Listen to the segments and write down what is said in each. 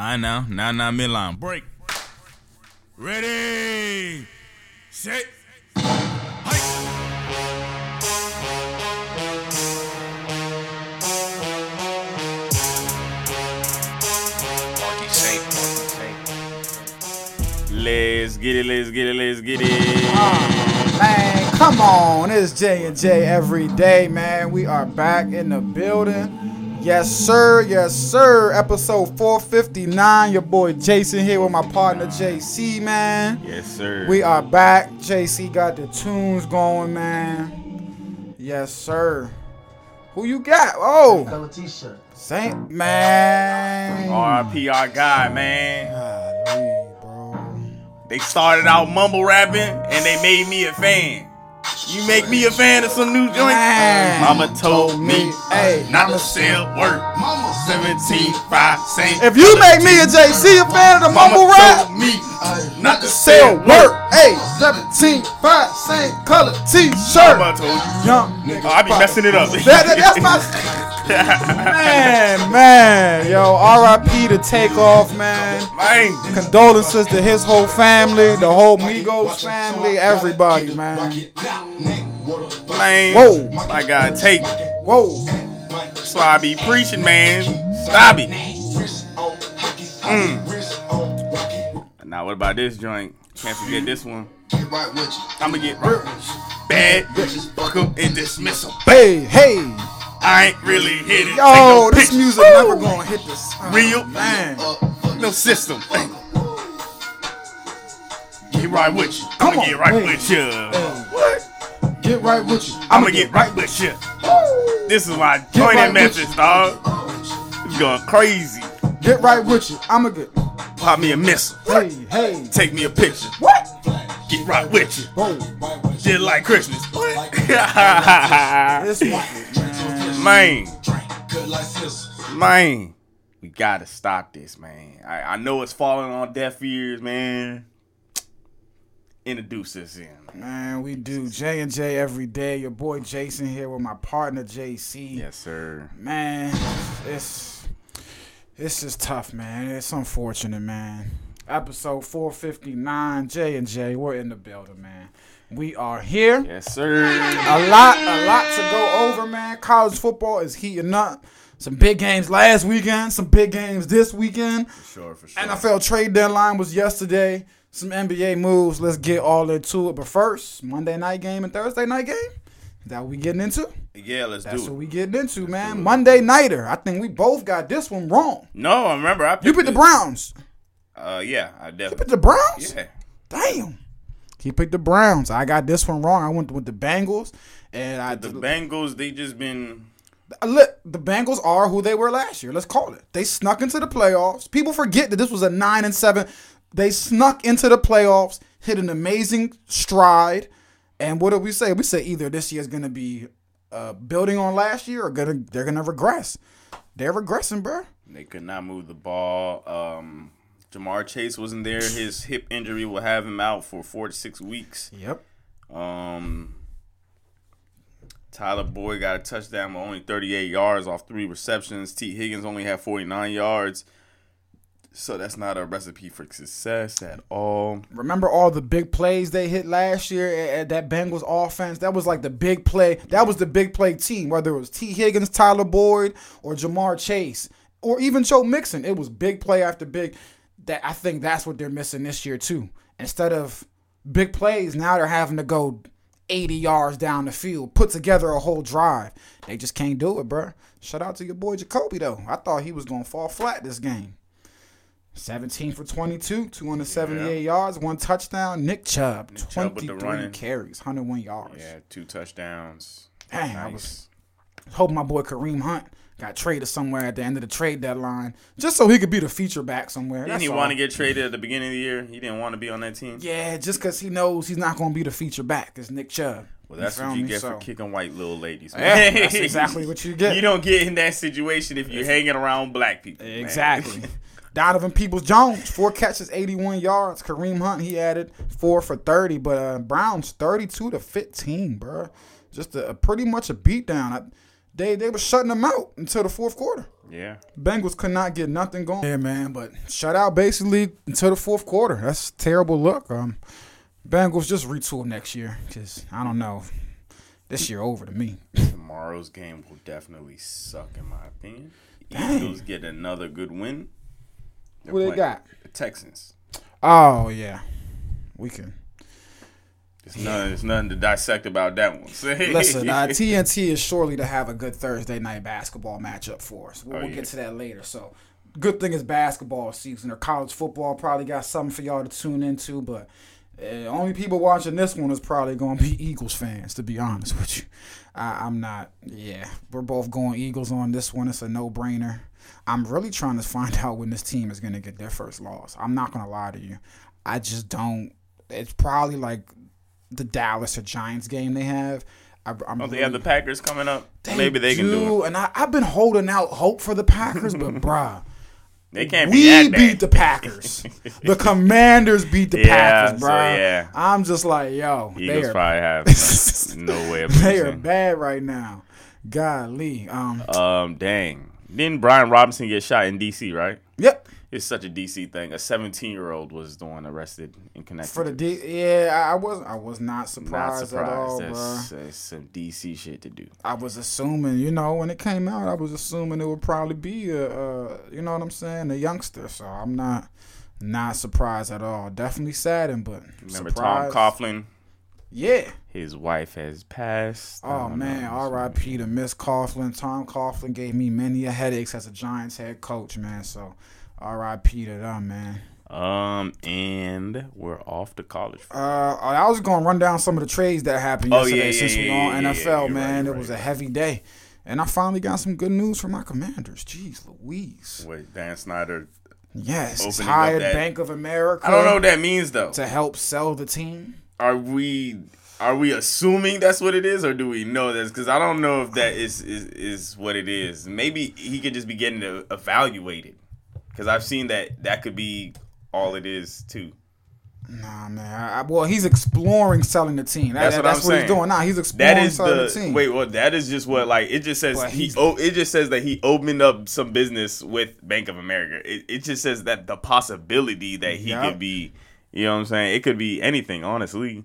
I know. Now, now, midline. Break. Ready. Set. Let's get it. Let's get it. Let's get it. Ah, man, come on. It's J and J every day, man. We are back in the building. Yes, sir. Yes, sir. Episode 459. Your boy Jason here with my partner JC, man. Yes, sir. We are back. JC got the tunes going, man. Yes, sir. Who you got? Oh, Color t-shirt. Saint man. RP our guy, man. Golly, bro. They started out mumble rapping and they made me a fan. You make me a fan of some new joint. Man. Mama told me, Hey, uh, not to sell work. Mama 17, 5 cents. If you make me a JC a fan of the Mama mumble rap, told me uh, not to sell sell work. work. Hey, 17, 5, same color t-shirt. Mama told you. Young nigga. Oh, I be messing it up. That- that- that's my man, man. Yo, RIP to Takeoff, man. Man, Condolences to his whole family, the whole Migos family, everybody, man. man. Whoa. I gotta take. Whoa. So I be preaching, man. Stop it. Mm. Now, what about this joint? Can't forget this one. I'ma get rich. Bad bitches, fuck 'em and dismiss dismiss 'em. Hey, hey. I ain't really hit it. Yo, no this pictures. music never gonna hit this. Real Man. no system. Get right with you. Come I'ma on. get right Hey. with you. What? Get right with you. I'ma get right with you. This is my joint right Memphis, dog. It's going crazy. Get right with you. I'ma get. Pop me a missile. Hey, hey. Take me a picture. What? Get right with you. Whoa. Just like Christmas. What? Man. Man. We gotta stop this, man. I, I know it's falling on deaf ears, man. Introduce us in. Man, we do J and J every day. Your boy Jason here with my partner JC. Yes, sir. Man, it's it's just tough, man. It's unfortunate, man. Episode 459, J and J. We're in the building, man. We are here. Yes, sir. A lot, a lot to go over, man. College football is heating up. Some big games last weekend, some big games this weekend. Sure, for sure. NFL trade deadline was yesterday. Some NBA moves. Let's get all into it. But first, Monday night game and Thursday night game. Is that what we getting into? Yeah, let's That's do it. That's what we getting into, man. Monday nighter. I think we both got this one wrong. No, I remember. I picked You picked the. Browns. Uh, yeah, I You picked the Browns? Yeah. Damn. He picked the Browns. I got this one wrong. I went with the Bengals. And I The Bengals, they just been. Look, the Bengals are who they were last year. Let's call it. They snuck into the playoffs. People forget that this was a nine and seven. They snuck into the playoffs, hit an amazing stride. And what did we say? We said either this year's gonna be uh, building on last year or gonna they're gonna regress. They're regressing, bro. They could not move the ball. Um, Ja'Marr Chase wasn't there. His hip injury will have him out for four to six weeks. Yep. Um, Tyler Boyd got a touchdown with only 38 yards off three receptions. Tee Higgins only had 49 yards. So that's not a recipe for success at all. Remember all the big plays they hit last year at, at that Bengals offense? That was like the big play. That was the big play team, whether it was Tee Higgins, Tyler Boyd, or Ja'Marr Chase, or even Joe Mixon. It was big play after big. That I think that's what they're missing this year too. Instead of big plays, now they're having to go 80 yards down the field, put together a whole drive. They just can't do it, bro. Shout out to your boy Jacoby though. I thought he was gonna fall flat this game. 17 for 22, 278 yards, one touchdown. Nick Chubb, Chubb the 23 running. carries, 101 yards. Yeah, two touchdowns. Dang, I was hoping my boy Kareem Hunt got traded somewhere at the end of the trade deadline, just so he could be the feature back somewhere. Didn't That's he want to get traded at the beginning of the year? He didn't want to be on that team. Yeah, just because he knows he's not going to be the feature back. It's Nick Chubb. Well, that's feel what you me? get So- for kicking white little ladies. Yeah, that's exactly what you get. You don't get in that situation if you're hanging around black people. Exactly. Donovan Peoples Jones, four catches, 81 yards. Kareem Hunt, he added four for 30. But uh, Browns, 32 to 15, bro. Just a, a pretty much a beatdown. I, they they were shutting them out until the fourth quarter. Yeah. Bengals could not get nothing going. Yeah, man, but shut out basically until the fourth quarter. That's a terrible look. Um, Bengals just retool next year because I don't know. This year over to me. Tomorrow's game will definitely suck, in my opinion. Eagles get another good win. They're Who they got? The Texans. Oh yeah, we can. There's nothing, there's nothing to dissect about that one. Listen, uh, TNT is surely to have a good Thursday night basketball matchup for us. We'll, Oh, we'll yeah. get to that later. So, good thing is basketball season or college football probably got something for y'all to tune into. But uh, only people watching this one is probably going to be Eagles fans. To be honest with you, I, I'm not. Yeah, we're both going Eagles on this one. It's a no brainer. I'm really trying to find out when this team is going to get their first loss. I'm not going to lie to you. I just don't. It's probably like the Dallas or Giants game they have. I, I'm Oh, they really- have the Packers coming up. Maybe they can do it. And I, I've been holding out hope for the Packers, but bruh, They can't we beat the Packers. the Commanders beat the Yeah, Packers, so, bruh. yeah. I'm just like, yo, they are, probably have no way of they are bad right now. Golly. Um, Um, dang. Didn't Brian Robinson get shot in D.C., right? yep. It's such a D.C. thing. A 17 year old was the one arrested in connection. For the D, yeah, I was, I was not surprised, Not surprised, at all. That's, that's some D.C. shit to do. I was assuming, you know, when it came out, I was assuming it would probably be a, uh, you know what I'm saying, a youngster. So I'm not, not surprised at all. Definitely saddened, but Remember surprised. Tom Coughlin? Yeah. His wife has passed. Oh man. R.I.P. to Miss Coughlin. Tom Coughlin gave me many a headaches as a Giants head coach, man. So R.I.P. to them, man. Um, and we're off to college. Uh, I was gonna run down some of the trades that happened Oh, yesterday yeah, since we yeah, on NFL, man. right, it you're was a heavy day, and I finally got some good news from my Commanders. Jeez, Louise. Wait, Dan Snyder. Yes, he's Opening up hired that- Bank of America. I don't know what that means though. to help sell the team. Are we are we assuming that's what it is, or do we know this? Because I don't know if that is is is what it is. Maybe he could just be getting evaluated. Because I've seen that that could be all it is too. Nah, man. I, I- well, he's exploring selling the team. That- That's what that's I'm what he's saying. doing now. He's exploring That is selling the, the, team. wait. Well, that is just what like it just says he. Oh, it just says that he opened up some business with Bank of America. It, it just says that the possibility that he Yup. could be. You know what I'm saying? It could be anything, honestly.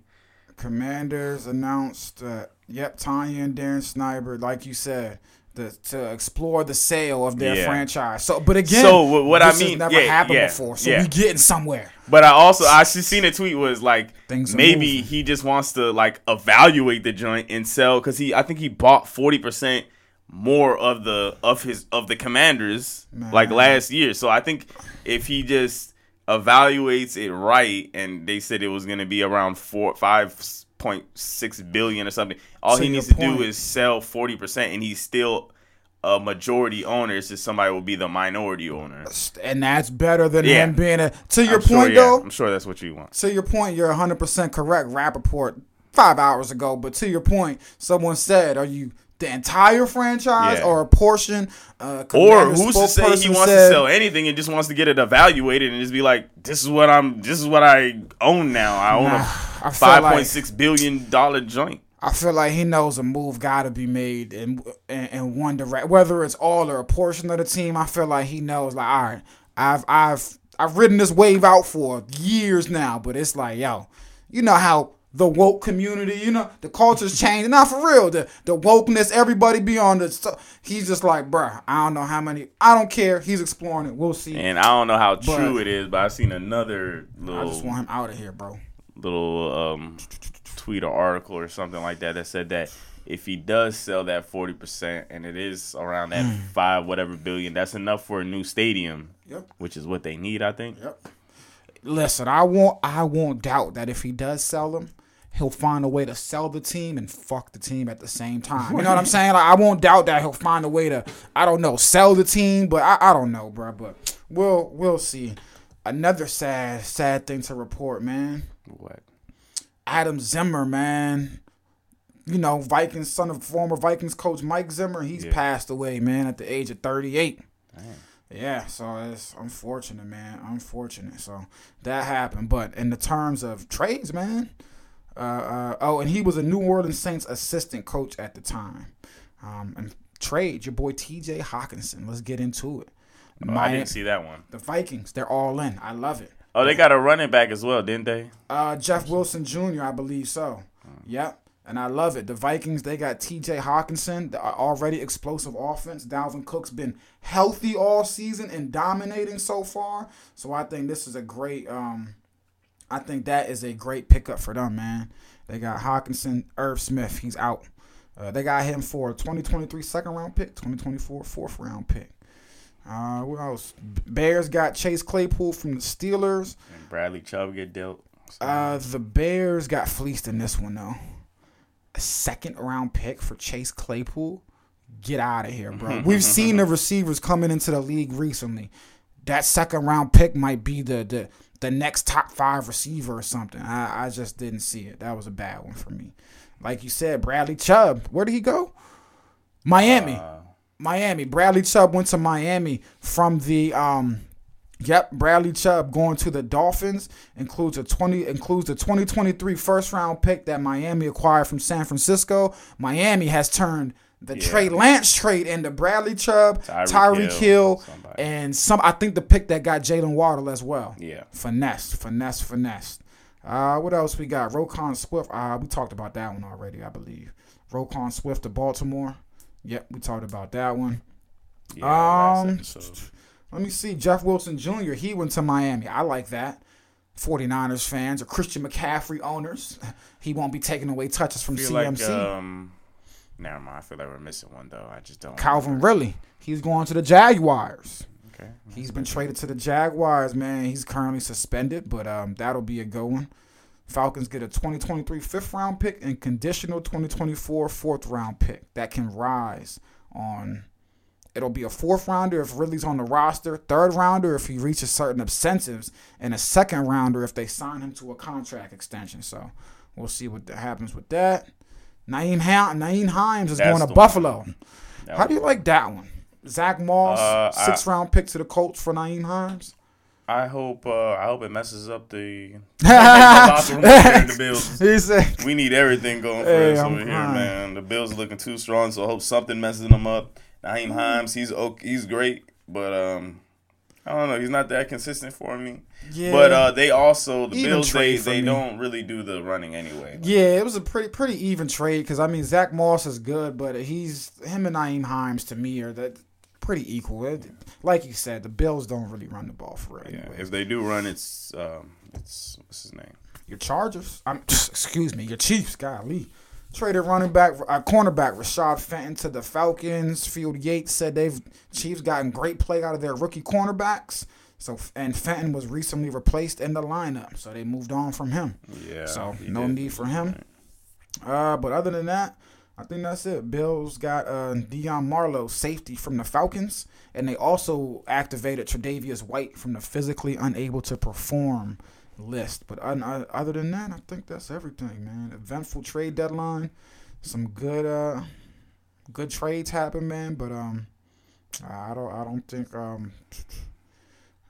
Commanders announced that yep, Tanya and Darren Sniper, like you said, the, to explore the sale of their Yeah. franchise. So, but again, So, what- I mean- never yeah, happened yeah, before. So we getting somewhere. But I also I just seen a tweet was like Things maybe moving. he just wants to like evaluate the joint and sell because he I think he bought forty percent more of the of his of the commanders like last year. So I think if he just evaluates it right and they said it was gonna be around four five point six billion or something, all To he needs to point. do is sell forty percent and he's still a majority owner. It's just somebody will be the minority owner. And that's better than Yeah. him being a. To your I'm sure, point, yeah, though, I'm sure that's what you want. to your point, you're 100% correct. Rappaport five hours ago, but to your point, someone said, "Are you the entire franchise Yeah. or a portion?" Uh, Or who's to say he wants said- to sell anything and just wants to get it evaluated and just be like, "This is what I'm. This is what I own now. I own Nah, a feel five like- point six billion dollar joint." I feel like he knows a move got to be made in, in in one direction, whether it's all or a portion of the team. I feel like he knows, like, all right, I've I've I've ridden this wave out for years now, but it's like, yo, you know how the woke community, you know, the culture's changing. Not for real, the the wokeness, everybody be on the. So he's just like, bruh, I don't know how many. I don't care. He's exploring it. We'll see. And I don't know how true But- it is, but I've seen another little. I just want him out of here, bro. Little um, tweet or article or something like that that said that if he does sell that forty percent and it is around that Hmm. five whatever billion, that's enough for a new stadium, Yep. which is what they need, I think. Yep. Listen, I won't I won't doubt that if he does sell them, he'll find a way to sell the team and fuck the team at the same time. You know what I'm saying? Like, I won't doubt that he'll find a way to I don't know, sell the team, but I, I don't know, bro. But we'll we'll see. Another sad, sad thing to report, man. What? Adam Zimmer, man. You know, Vikings son of former Vikings coach Mike Zimmer, he's Yeah. passed away, man, at the age of 38. Yeah, so it's unfortunate, man. Unfortunate. So that happened. But in the terms of trades, man, uh, uh, oh, and he was a New Orleans Saints assistant coach at the time. Um, and trade your boy T.J. Hockenson. Let's get into it. Oh, I didn't see that one. the Vikings, they're all in. I love it. Oh, they got a running back as well, didn't they? Uh, Jeff Wilson Jr., I believe so. Yep. And I love it. The Vikings, they got TJ Hockenson, the already explosive offense. Dalvin Cook's been healthy all season and dominating so far. So I think this is a great um I think that is a great pickup for them, man. They got Hockenson, Irv Smith, he's out. Uh, they got him for a 2023 second round pick, 2024 fourth round pick. Uh, what else? Bears got Chase Claypool from the Steelers. And Bradley Chubb get dealt. So- Uh, the Bears got fleeced in this one though. A second round pick for Chase Claypool. Get out of here, bro. We've seen the receivers coming into the league recently. That second round pick might be the the, the next top five receiver or something. I, I just didn't see it. That was a bad one for me. Like you said, Bradley Chubb. Where did he go? Miami. Uh, Miami. Bradley Chubb went to Miami from the um Yep, Bradley Chubb going to the Dolphins includes a 20 includes the 2023 first round pick that Miami acquired from San Francisco. Miami has turned the Yeah. Trey Lance trade into Bradley Chubb, Tyreek Hill, Hill, and some I think the pick that got Jaylen Waddle as well. yeah. Finesse, finesse, finesse. Uh, what else we got? Roquan Swift. Uh, we talked about that one already, I believe. Roquan Swift to Baltimore. Yep, we talked about that one. Yeah. Um. Let me see. Jeff Wilson Jr. He went to Miami. I like that. 49ers fans or Christian McCaffrey owners. He won't be taking away touches from CMC. like um, never mind. I feel like we're missing one though. I just don't. Calvin Ridley. He's going to the Jaguars. Okay. He's been traded to the Jaguars, man. He's currently suspended, but um, that'll be a good one. Falcons get a 2023 fifth round pick and conditional 2024 fourth round pick that can rise on. It'll be a fourth rounder if Ridley's on the roster, third rounder if he reaches certain incentives, and a second rounder if they sign him to a contract extension. So we'll see what happens with that. Naeem, ha- Nyheim Hines is That's going to. Buffalo. How do you like that one? Zach Moss, Uh, I- six round pick to the Colts for Nyheim Hines. I hope. Uh, I hope it messes up the, the locker room here in the Bills. He said, We need everything going for Hey, us I'm over here, man. The Bills are looking too strong, so I hope something messes them up. Nyheim Hines, he's okay, he's great, but um, I don't know, he's not that consistent for me. Yeah. But uh, they also the Even Bills they they me. don't really do the running anyway. yeah, it was a pretty pretty even trade because I mean Zach Moss is good, but he's him and Nyheim Hines to me are that pretty equal. It- like you said, the Bills don't really run the ball for real. Yeah, Anyway. if they do run, it's um, it's what's his name? Your Chargers, I'm excuse me, your Chiefs, golly. Traded running back, uh, cornerback Rashad Fenton to the Falcons. Field Yates said they've Chiefs gotten great play out of their rookie cornerbacks. So and Fenton was recently replaced in the lineup, so they moved on from him. Yeah, So no did. need for him. Uh, but other than that, I think that's it. Bills got uh, Dean Marlowe, safety from the Falcons, and they also activated Tre'Davious White from the physically unable to perform list. But uh, other than that, I think that's everything, man. Eventful trade deadline, some good uh, good trades happen, man. But um, I don't I don't think um,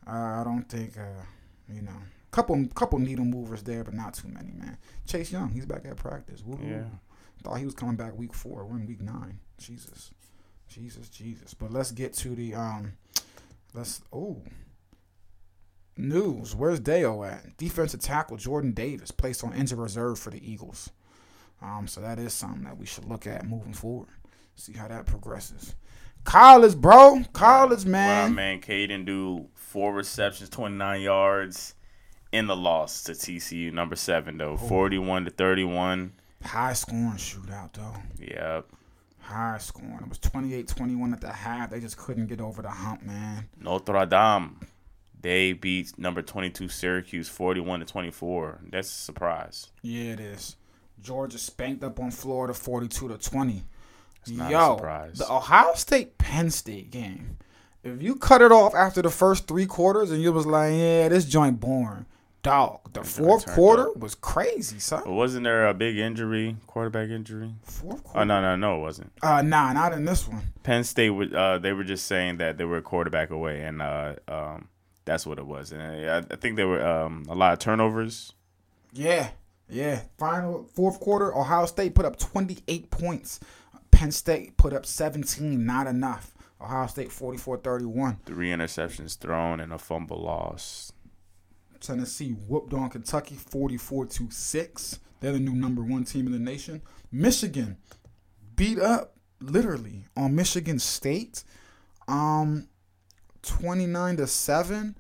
I don't think uh, you know. Couple couple needle movers there, but not too many, man. Chase Young, he's back at practice. Woo Yeah. Thought he was coming back week four. We're in week nine. Jesus. Jesus, Jesus. But let's get to the um let's oh news. Where's Deo at? Defensive tackle Jordan Davis placed on injured reserve for the Eagles. Um, so that is something that we should look at moving forward. See how that progresses. College, bro. College, Man, man. man, Caden do four receptions, twenty nine yards in the loss to TCU, number seven though, forty one to thirty one. High scoring shootout, though. Yep. High scoring. It was 28 21 at the half. They just couldn't get over the hump, man. Notre Dame, they beat number twenty two Syracuse, forty one to twenty four. That's a surprise. Yeah, it is. Georgia spanked up on Florida 42 to 20. not a Yo, surprise. the Ohio State Penn State game. If you cut it off after the first three quarters and you was like, yeah, this joint boring, dog. The fourth quarter up. was crazy, son. Wasn't there a big injury, quarterback injury? Fourth quarter? Oh no, no, no, it wasn't. Uh, nah, not in this one. Penn State uh, they were just saying that they were a quarterback away, and uh, um, that's what it was. And I, I think there were um, a lot of turnovers. Yeah, yeah. Final fourth quarter, Ohio State put up 28 points. Penn State put up 17, not enough. Ohio State 44-31. Three interceptions thrown and a fumble loss. Tennessee whooped on Kentucky 44 to 6. They're the new number one team in the nation. Michigan beat up literally on Michigan State. Um 29 to 7.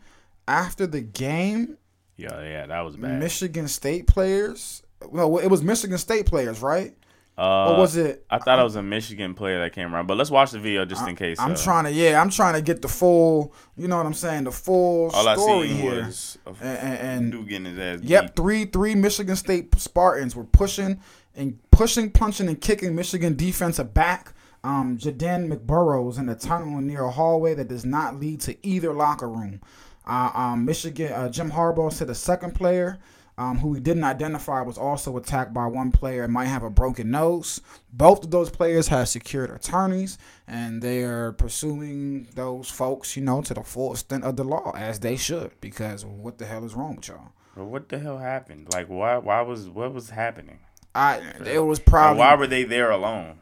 After the game, Yeah, yeah, that was bad. Michigan State players. No, it was Michigan State players, right? Uh, or was it? I thought it was a Michigan player that came around, but let's watch the video just in case. I'm uh, trying to, yeah, I'm trying to get the full, you know what I'm saying, the full All I story here. was a And- and- and- getting his ass Yep, beat. three three Michigan State Spartans were pushing and pushing, punching, and kicking Michigan defensive back. Um, Ja'Den McBurrows in the tunnel near a hallway that does not lead to either locker room. Uh, um, Michigan uh, Jim Harbaugh said the second player, um, who he didn't identify, was also attacked by one player and might have a broken nose. Both of those players have secured attorneys, and they are pursuing those folks, you know, to the full extent of the law, as they should. Because what the hell is wrong with y'all? But what the hell happened? Like, why? Why was what was happening? I it was Like, probably why were they there alone?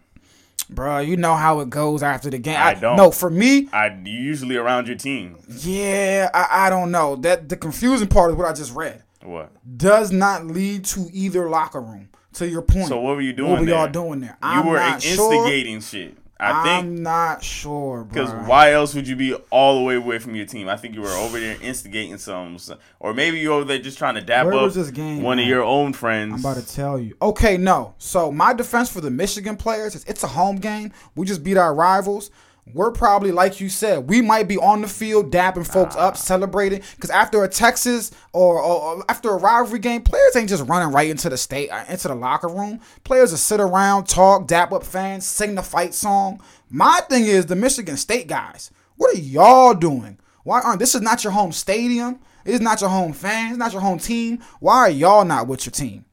bro. You know how it goes after the game. I don't. No, for me, I usually around your team. yeah, I, I don't know. That the confusing part is what I just read. What? Does not lead to either locker room. To your point. So what were you doing What were there? y'all doing there? You I'm were not sure. instigating shit. I think I'm not sure, bro. because why else would you be all the way away from your team? I think you were over there instigating some, or maybe you were over there just trying to dap Where up game one of your own friends. I'm about to tell you. Okay, no. So my defense for the Michigan players is it's a home game. We just beat our rivals. We're probably like you said, we might be on the field dapping folks Ah. up, celebrating. Because after a Texas or, or, or after a rivalry game, players ain't just running right into the state uh, into the locker room. Players will sit around, talk, dap up fans, sing the fight song. My thing is the Michigan State guys. What are y'all doing? Why aren't this is not your home stadium? It's not your home fans, not your home team. Why are y'all not with your team?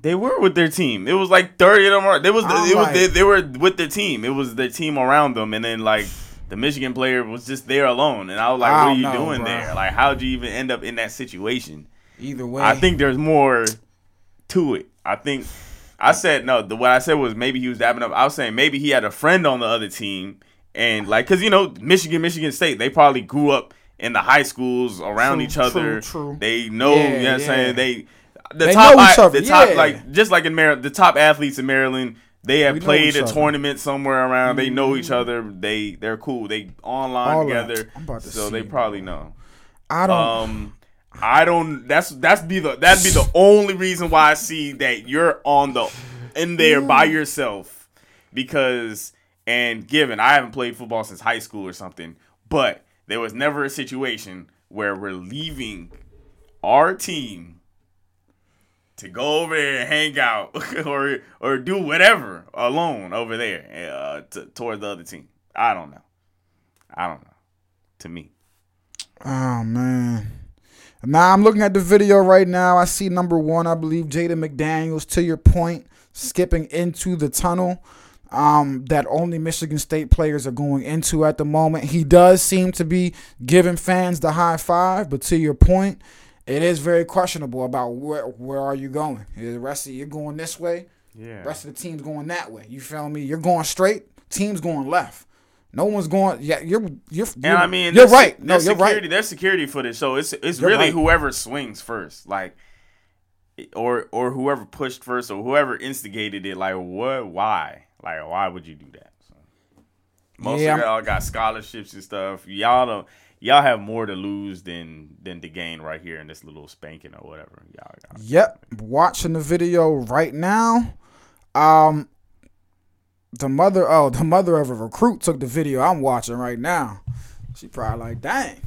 They were with their team. It was like thirty of them. They was. I'm it was. like- They, they were with their team. It was their team around them, and then like the Michigan player was just there alone. And I was like, I "What are you know, doing bro. there? Like, how'd you even end up in that situation?" Either way, I think there's more to it. I think I said no. The what I said was maybe he was dabbing up. I was saying maybe he had a friend on the other team, and like because you know Michigan, Michigan State, they probably grew up in the high schools around True, each other. true, true. They know. Yeah, you know what I'm yeah. saying? They the They top I- the top yeah. like just like in Maryland, the top athletes in Maryland. They have We played a other. tournament somewhere around. They know each other. They they're cool. They online All together. To so they probably know. I don't. Um, I don't. That's that's be the that'd be the only reason why I see that you're on the in there by yourself because and given I haven't played football since high school or something, but there was never a situation where we're leaving our team to go over there and hang out or or do whatever alone over there uh, t- toward the other team. I don't know. I don't know. To me. oh man. Now I'm looking at the video right now. I see number one. I believe Jada McDaniels. To your point, skipping into the tunnel. Um, that only Michigan State players are going into at the moment. He does seem to be giving fans the high five, but to your point, it is very questionable about where where are you going. The rest of you're going this way, Yeah. rest of the team's going that way. You feel me? You're going straight. Team's going left. No one's going. Yeah, you're you're. And you're I mean, you're right. No, you're security, right. There's security footage, so it's it's You're really right. whoever swings first, like, or or whoever pushed first, or whoever instigated it. Like, what? Why? Like, why would you do that? So, most Yeah, of y'all got scholarships and stuff. Y'all don't. Y'all have more to lose than than to gain right here in this little spanking or whatever. Y'all got. Yep, watching the video right now. Um, the mother, oh, the mother of a recruit took the video I'm watching right now. She probably like, dang.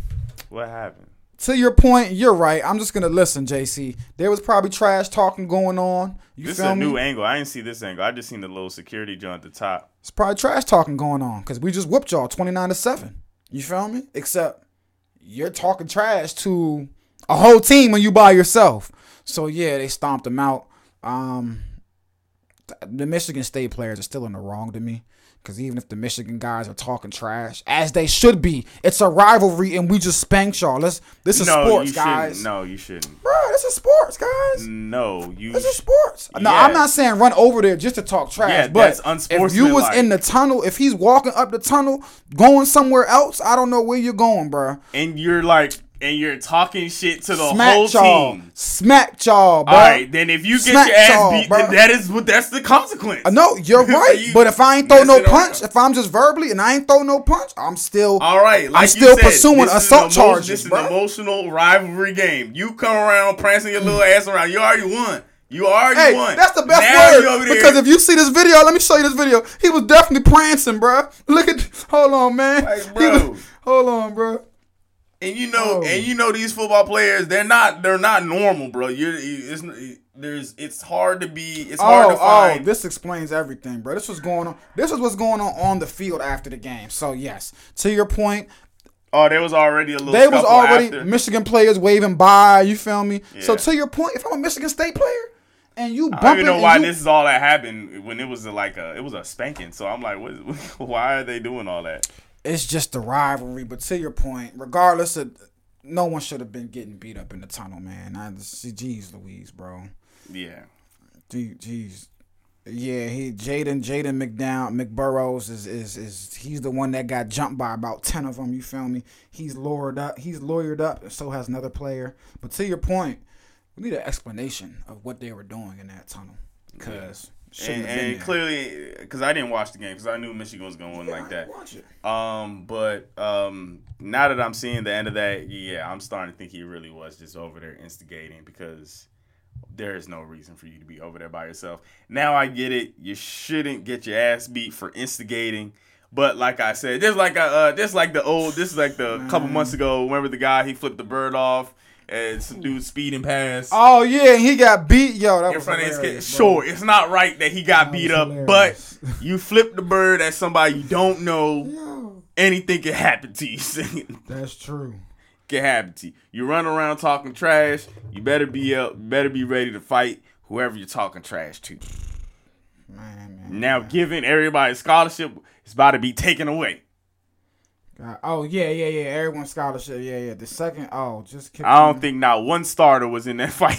What happened? To your point, you're right. I'm just gonna listen, JC. There was probably trash talking going on. You This is a me? new angle. I didn't see this angle. I just seen the little security joint at the top. It's probably trash talking going on because we just whooped y'all 29 to seven. You feel me? Except you're talking trash to a whole team when you by yourself. So yeah, they stomped them out. Um, the Michigan State players are still in the wrong to me Because even if the Michigan guys are talking trash, as they should be, it's a rivalry and we just spanked y'all. Let's, this is no, sports, you shouldn't. guys. No, you shouldn't. Bro, this is sports, guys. No, you. This is sports. No, Yeah. I'm not saying run over there just to talk trash. Yeah, but if you was in the tunnel, if he's walking up the tunnel, going somewhere else, I don't know where you're going, bro. and you're like, and you're talking shit to the whole Smack y'all, team. smack y'all, bro. All right, then if you get Smack your ass beat, bro. then that is what that's the consequence. Uh, I know you're right, You but if I ain't throw no punch, if I'm just verbally and I ain't throw no punch, I'm still. All right, like you still said, pursuing assault emo- charges, This is bruh. an emotional rivalry game. You come around prancing your little ass around. You already won. You already Hey, won. that's the best now word because if you see this video, let me show you this video. He was definitely prancing, bro. Look at, hold on, man. Like, bro. was- hold on, bro. And you know, Oh. and you know these football players, they're not, they're not normal, bro. You're, it's, there's, it's hard to be, it's hard Oh, to find. oh, this explains everything, bro. This was going on. This is what's going on on the field after the game. So yes, to your point, oh, there was already a little. they was already after. Michigan players waving by. You feel me? So to your point, if I'm a Michigan State player and you I don't even know why you- this is all that happened when it was a, like a, it was a spanking. So I'm like, what? Why are they doing all that? It's just the rivalry. But to your point, regardless of, no one should have been getting beat up in the tunnel, man. I see, jeez, Louise, bro. Yeah. Jeez. Yeah, he Jaden Jaden McDown McBurrows is, is is he's the one that got jumped by about ten of them. You feel me? He's lawyered up. He's lawyered up. and So has another player. But to your point, we need an explanation of what they were doing in that tunnel because And, and clearly, because I didn't watch the game, because I knew Michigan was going to win like that. Watch it. Um, but um, now that I'm seeing the end of that, yeah, I'm starting to think he really was just over there instigating because there is no reason for you to be over there by yourself. Now I get it. You shouldn't get your ass beat for instigating. But like I said, just like a, uh, just like the old, this is like the couple months ago. Remember the guy he flipped the bird off and some dude speeding past Oh yeah, he got beat. Yo, that in was front of his kid. bro. Sure, it's not right that he got beat up, hilarious. but you flip the bird at somebody you don't know. Yo, Anything can happen to you. that's true. can happen to you. You run around talking trash. You better be up. Better be ready to fight whoever you're talking trash to. Man, man. Now, giving everybody a scholarship is about to be taken away. God. Oh yeah, yeah, yeah. Everyone scholarship. Yeah, yeah. The second. Oh, just. I don't think not one starter was in that fight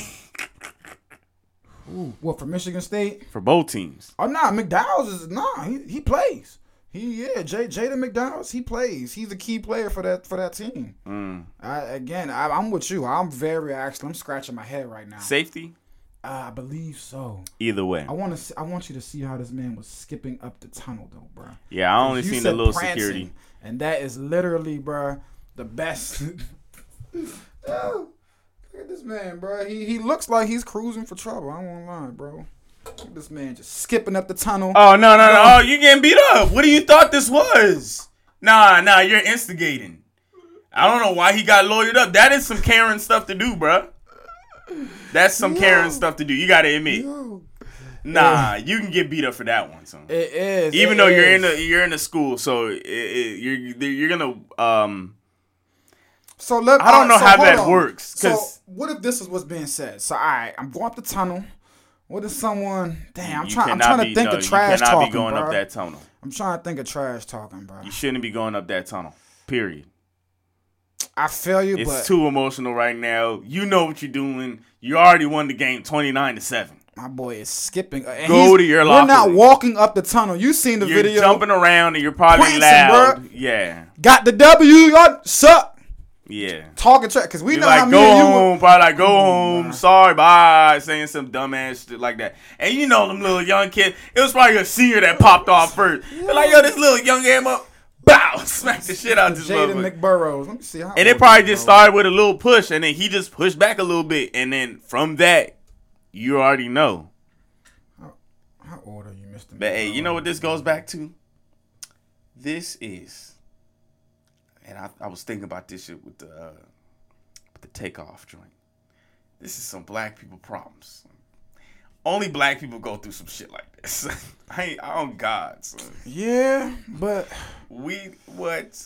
Ooh, what for Michigan State? for both teams. Oh nah, McDowell's is nah. He he plays. He yeah, J Jaden McDowell's he plays. He's a key player for that for that team. Mm. I, again, I, I'm with you. I'm very actually. I'm scratching my head right now. Safety, Uh, I believe so. either way. I want to. I want you to see how this man was skipping up the tunnel though, bro. Yeah, I only seen the little prancing, security. and that is literally, bro, the best. Yo, look at this man, bro. He he looks like he's cruising for trouble. I won't lie, bro. This man just skipping up the tunnel. Oh no no no! Oh, you getting beat up? What do you thought this was? Nah nah, you're instigating. I don't know why he got lawyered up. That is some Karen stuff to do, bruh. That's some Karen stuff to do. You gotta admit. Yo, Nah, you can get beat up for that one. So. it is. Even it though you're in is. the you're in the school, so it, it, you're you're gonna um. So let I don't know alright, so how hold that on. works, So 'cause- what if this is what's being said? So all right, I'm going up the tunnel. What if someone? Damn, I'm trying. I'm cannot trying to be- think no, of trash You cannot talking, be going bro. up that tunnel. I'm trying to think of trash talking, bro. You shouldn't be going up that tunnel. Period. I feel you, but It's but too emotional right now. You know what you're doing. You already won the game, twenty nine to seven. my boy is skipping. and Go to your locker. We're not walking up the tunnel. You seen the You're video? jumping around and you're probably Prancing, loud. bruh. Yeah, Got the W. Y'all suck. yeah. Talking trash because we You're know how like, me go you. home, probably like, go on, home, sorry, bye, saying some dumbass shit like that. And you know them little young kids, it was probably a senior that popped off first. They're like, yo, this little young game up, bow, smack the shit out of this Jaden motherfucker. McBurrows. Let me see how. And it old probably he just is, started with a little push, and then he just pushed back a little bit, and then from that, you already know. bro. How old are you, Mister? But hey, you know what this goes back to? This is, and I, I was thinking about this shit with the uh, with the takeoff joint. This is some black people problems. Only black people go through some shit like this. I ain't, I on God, son. Yeah, but We what?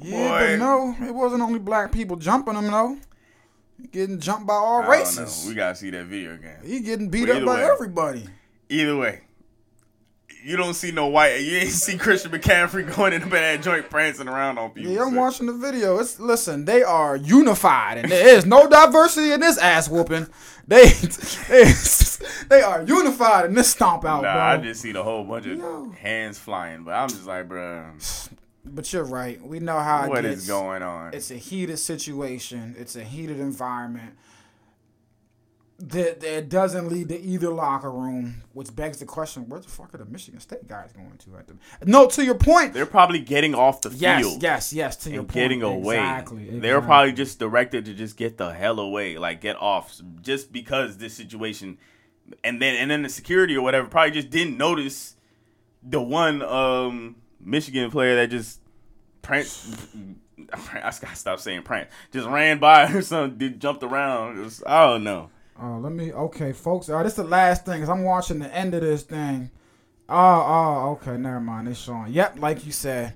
yeah, Boy. but no, it wasn't only black people jumping him though. Getting jumped by all I don't know. races. We gotta see that video again. He getting beat Well, up by way. everybody. Either way, you don't see no white. You ain't see Christian McCaffrey going in the bad joint prancing around on people. Yeah, I'm so. watching the video. It's listen, they are unified, and there is no diversity in this ass whooping. They, they, they are unified in this stomp out, Nah, bro. I just seen a whole bunch of Yo. hands flying, but I'm just like, bro, But you're right. We know how it what gets. is going on? It's a heated situation. It's a heated environment. That that doesn't lead to either locker room, which begs the question: Where the fuck are the Michigan State guys going to? At the no, to your point. They're probably getting off the Yes, field. yes, yes. Yes, to your point. getting away. Exactly. They're probably just directed to just get the hell away, like get off, just because this situation, and then and then the security or whatever probably just didn't notice the one um Michigan player that just pranced. I gotta stop saying prank. Just ran by or something, did, jumped around. Was, I don't know. Oh, let me. Okay, folks. Uh, this is the last thing because I'm watching the end of this thing. Oh, oh, okay. Never mind. It's showing. Yep, like you said.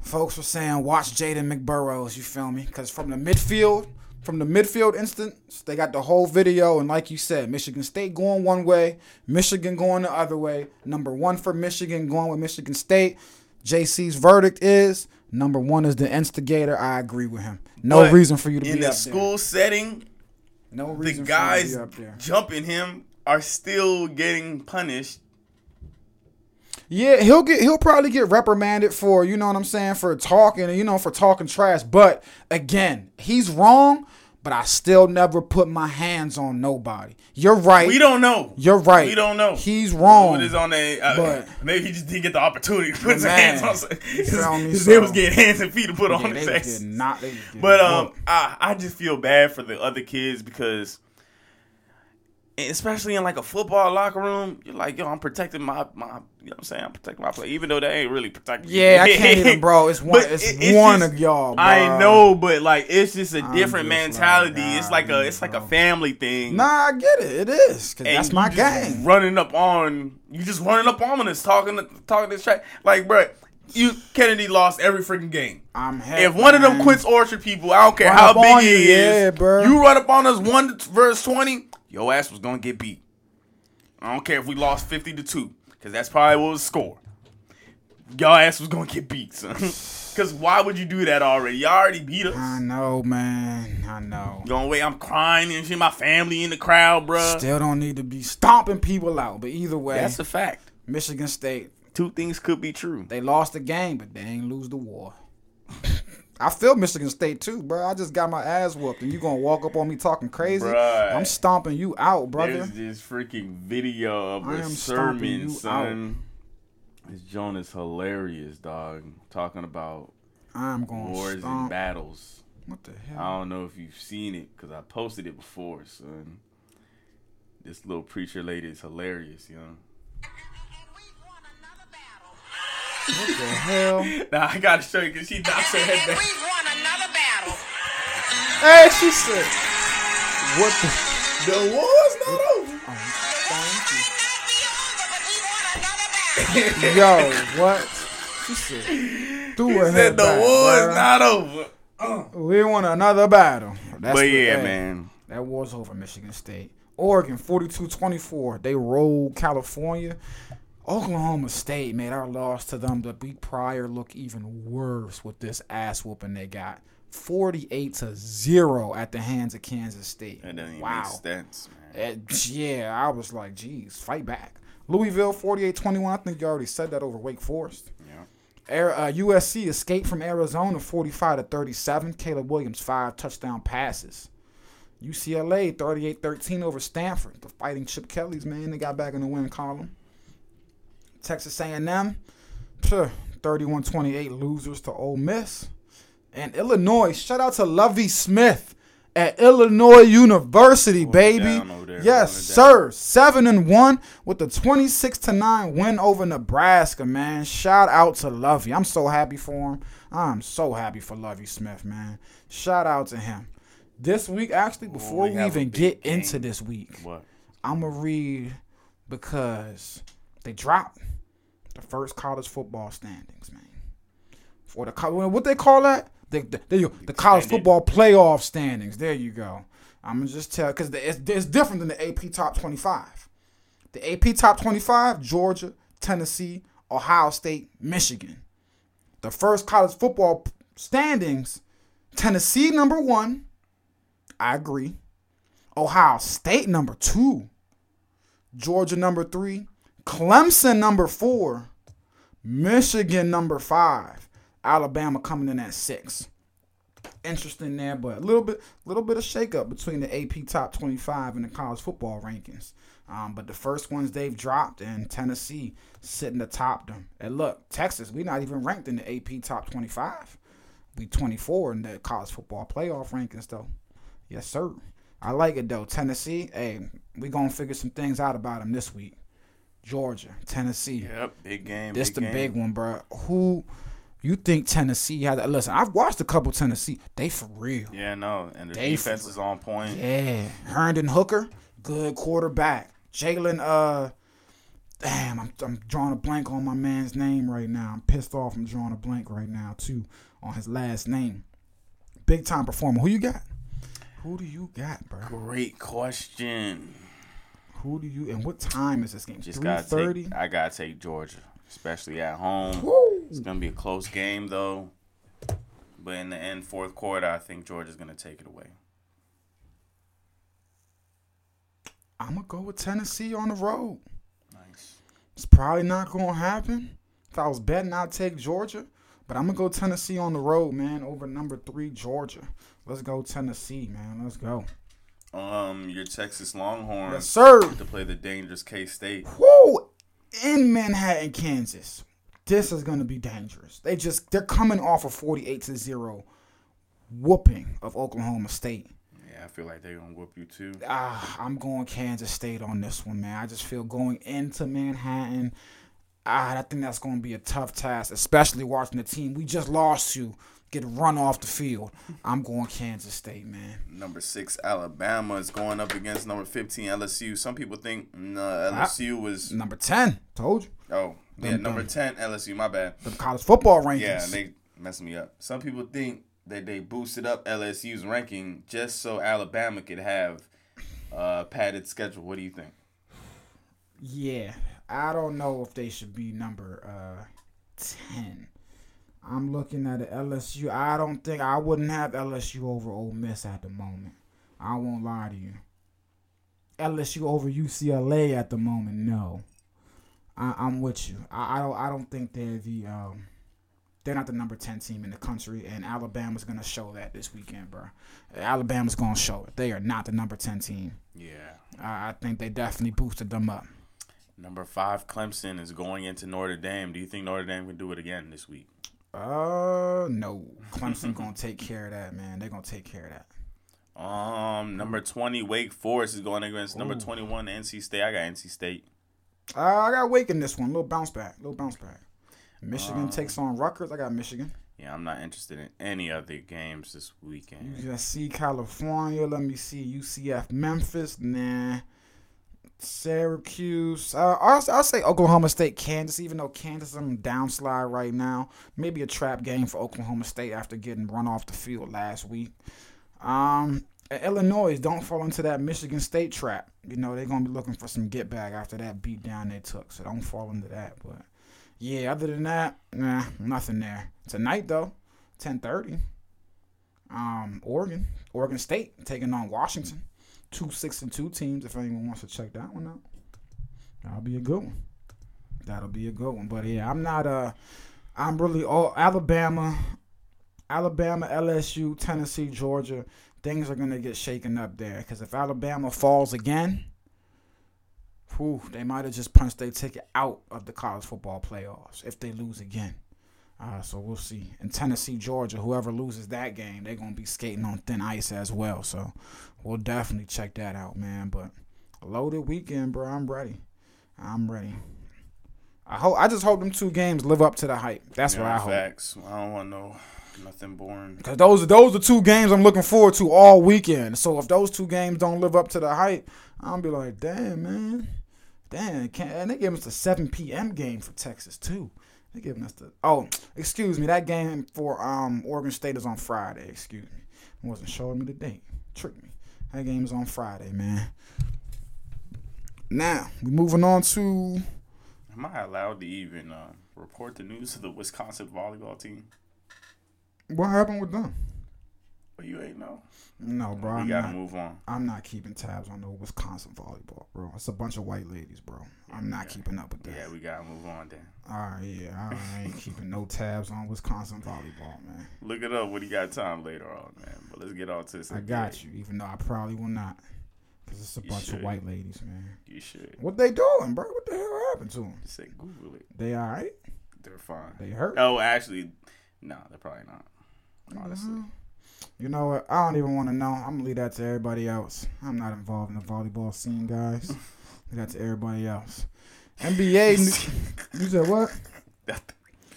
Folks were saying watch Ja'Den McBurrows. You feel me? Because from the midfield, from the midfield instance, they got the whole video, and like you said, Michigan State going one way, Michigan going the other way. Number one for Michigan going with Michigan State. JC's verdict is number one is the instigator. I agree with him. No But reason for you to in be the up school setting, No the guys for you to be up there. jumping him are still getting punished. Yeah, he'll get he'll probably get reprimanded for, you know what I'm saying, for talking, you know, for talking trash. But again, he's wrong, but I still never put my hands on nobody. You're right. We don't know. You're right. We don't know. He's wrong. What is on a, uh, But- maybe he just didn't get the opportunity to put his Man, hands on. some- you me? His So- man was getting hands and feet to put Yeah, on they his getting not, they But um. I I just feel bad for the other kids because, especially in like a football locker room, you're like, yo, I'm protecting my my. You know what I'm saying? I'm protecting my play, even though they ain't really protecting. yeah, I can't even, bro. It's one. It's, it's one just- of y'all. Bro. I know, but like it's just a I'm different just like, mentality. it's like a it's like a family thing. Nah, I get it. It is because and that's my game. Running up on you, just running up on us, talking talking this track. Like, bro, you Kennedy lost every freaking game. I'm If one of them man. quits Orchard people, I don't care Run how big he is. yeah, bro. You run up on us one verse twenty, your ass was gonna get beat. I don't care if we lost fifty to two, because that's probably what was the score. Your ass was gonna get beat, son. Because why would you do that already? You already beat us. I know, man. I know. Going wait, I'm crying and shit. My family in the crowd, bruh. Still don't need to be stomping people out. But either way, That's a fact. Michigan State, Two things could be true. they lost the game, but they ain't lose the war. I feel Michigan State too, bro. I just got my ass whooped, and you gonna walk up on me talking crazy? Bruh. I'm stomping you out, brother. There's this freaking video of I a sermon, son. This Joan is hilarious, dog. Talking about I'm going wars to and battles. What the hell? I don't know if you've seen it because I posted it before, son. This little preacher lady is hilarious, you know. What the hell? Now I gotta show you because she knocks her head back. We've won another battle. Hey, she said. What the? The war's not over. Oh, Yo, what? She said. Threw He her said head the back, war's bruh. not over. We want another battle. That's But yeah, hey, man. That war's over, Michigan State. Oregon, 42-24. They rolled California. Oklahoma State made our loss to them the week prior look even worse with this ass whooping they got. 48 to 0 at the hands of Kansas State. That doesn't even wow. make sense, man. Eh, yeah, I was like, geez, fight back. Louisville, 48-21. I think you already said that over Wake Forest. Yeah. Air, uh, USC escaped from Arizona 45 to 37. Caleb Williams, five touchdown passes. UCLA 38 13 over Stanford. The fighting Chip Kellys, man, they got back in the win column. Texas A&M, 31 28 losers to Ole Miss. And Illinois, shout out to Lovie Smith at Illinois University, baby. down over there, Yes, sir. Seven and one with the twenty six to nine win over Nebraska, man. Shout out to Lovie. I'm so happy for him. I'm so happy for Lovie Smith, man. Shout out to him. This week, actually, before we we, even get game. into this week, What? I'm gonna read because they dropped the first college football standings, man. For the what they call that? The the, the, the college football playoff standings. There you go. I'm gonna just tell because it's, it's different than the AP top 25. The AP top 25: Georgia, Tennessee, Ohio State, Michigan. The first college football standings, Tennessee number one. I agree. Ohio State number two. Georgia number three. Clemson number four. Michigan number five. Alabama coming in at six. Interesting there, but a little bit, little bit of shakeup between the AP top twenty-five and the college football rankings. Um, but the first ones they've dropped, and Tennessee sitting atop them. And look, Texas, we're not even ranked in the AP top twenty-five. We twenty-four in the college football playoff rankings, though. Yes, sir. I like it though. Tennessee, hey, we gonna figure some things out about them this week. Georgia, Tennessee. Yep, big game. This big the game. big one, bro. Who you think Tennessee had? Listen, I've watched a couple Tennessee. They for real. Yeah, no, and the They defense f- is on point. Yeah, Hendon Hooker, good quarterback. Jalen, uh, damn, I'm, I'm drawing a blank on my man's name right now. I'm pissed off. I'm drawing a blank right now too on his last name. Big time performer. Who you got? Who do you got, bro? Great question. Who do you and what time is this game? Just gotta thirty. take. I gotta take Georgia, especially at home. Woo! It's gonna be a close game though. But in the end, fourth quarter, I think Georgia's gonna take it away. I'm gonna go with Tennessee on the road. Nice. It's probably not gonna happen. If I was betting, I'd take Georgia. But I'm gonna go Tennessee on the road, man, over number three Georgia. Let's go Tennessee, man. Let's go. Um, your Texas Longhorns Yes, sir. to play the dangerous K State. Woo! In Manhattan, Kansas. This is gonna be dangerous. They just they're coming off a 48 to 0 whooping of Oklahoma State. Yeah, I feel like they're gonna whoop you too. Ah, I'm going Kansas State on this one, man. I just feel going into Manhattan. Ah, I think that's going to be a tough task, especially watching the team we just lost to get run off the field. I'm going Kansas State, man. Number six, Alabama is going up against number fifteen, LSU. Some people think no, LSU was Number 10, told you. oh yeah, number dum. ten, LSU. My bad. The college football rankings. Yeah, they messed me up. Some people think that they boosted up LSU's ranking just so Alabama could have a padded schedule. What do you think? Yeah, I don't know if they should be number uh, 10. I'm looking at LSU. I don't think I wouldn't have LSU over Ole Miss at the moment. I won't lie to you. LSU over UCLA at the moment, no. I, I'm with you. I, I don't. I don't think they're the. Um, they're not the number ten team in the country, and Alabama's gonna show that this weekend, bro. Alabama's gonna show it. They are not the number ten team. Yeah. I, I think they definitely boosted them up. Number five, Clemson is going into Notre Dame. Do you think Notre Dame can do it again this week? Uh, no. Clemson gonna take care of that, man. They're gonna take care of that. Um, number twenty, Wake Forest is going against number twenty-one, NC State. I got NC State. Uh, I got Wake in this one. Little bounce back. Little bounce back. Michigan Um, takes on Rutgers. I got Michigan. Yeah, I'm not interested in any other games this weekend. USC California. Let me see. UCF Memphis. Nah. Syracuse. Uh, I'll, I'll say Oklahoma State, Kansas. Even though Kansas is on downslide right now, maybe a trap game for Oklahoma State after getting run off the field last week. Um, Illinois don't fall into that Michigan State trap. You know they're gonna be looking for some get back after that beat down they took, so don't fall into that. But yeah, other than that, nah, nothing there. Tonight though, ten thirty. Um, Oregon, Oregon State taking on Washington. Two six and two teams. If anyone wants to check that one out, that'll be a good one. That'll be a good one. But yeah, I'm not uh I'm really all Alabama, Alabama, LSU, Tennessee, Georgia. Things are gonna get shaken up there because if Alabama falls again, whew, they might have just punched their ticket out of the college football playoffs if they lose again. Uh, so we'll see. In Tennessee, Georgia, whoever loses that game, they're gonna be skating on thin ice as well. So we'll definitely check that out, man. But loaded weekend, bro. I'm ready. I'm ready. I hope. I just hope them two games live up to the hype. That's what Yeah, I hope. Facts. I don't want no nothing boring. Cause those those are two games I'm looking forward to all weekend. So if those two games don't live up to the hype, I'll be like, damn man, damn. Can't, and they gave us the 7 p.m. game for Texas too. They giving us the oh, excuse me, that game for um Oregon State is on Friday. Excuse me, it wasn't showing me the date. Tricked me. That game is on Friday, man. Now we moving on to Am I allowed to even um, report the news to the Wisconsin volleyball team? What happened with them? Well, you ain't know. No, bro. We I'm gotta not, move on. I'm not keeping tabs on no Wisconsin volleyball, bro. It's a bunch of white ladies, bro. I'm not keeping up with that. Yeah, we gotta move on then. All right, yeah, I ain't keeping no tabs on Wisconsin volleyball, man. Look it up when you got time later on, man. But let's get on to this. I got you, even though I probably will not, because it's a You bunch should. of white ladies, man. You should. What they doing, bro? What the hell happened to them? Say Google it. They all right? They're fine. They hurt? Oh, actually, no, they're probably not. Honestly. Mm-hmm. You know what? I don't even want to know. I'm gonna leave that to everybody else. I'm not involved in the volleyball scene, guys. leave that to everybody else. NBA news. You said what?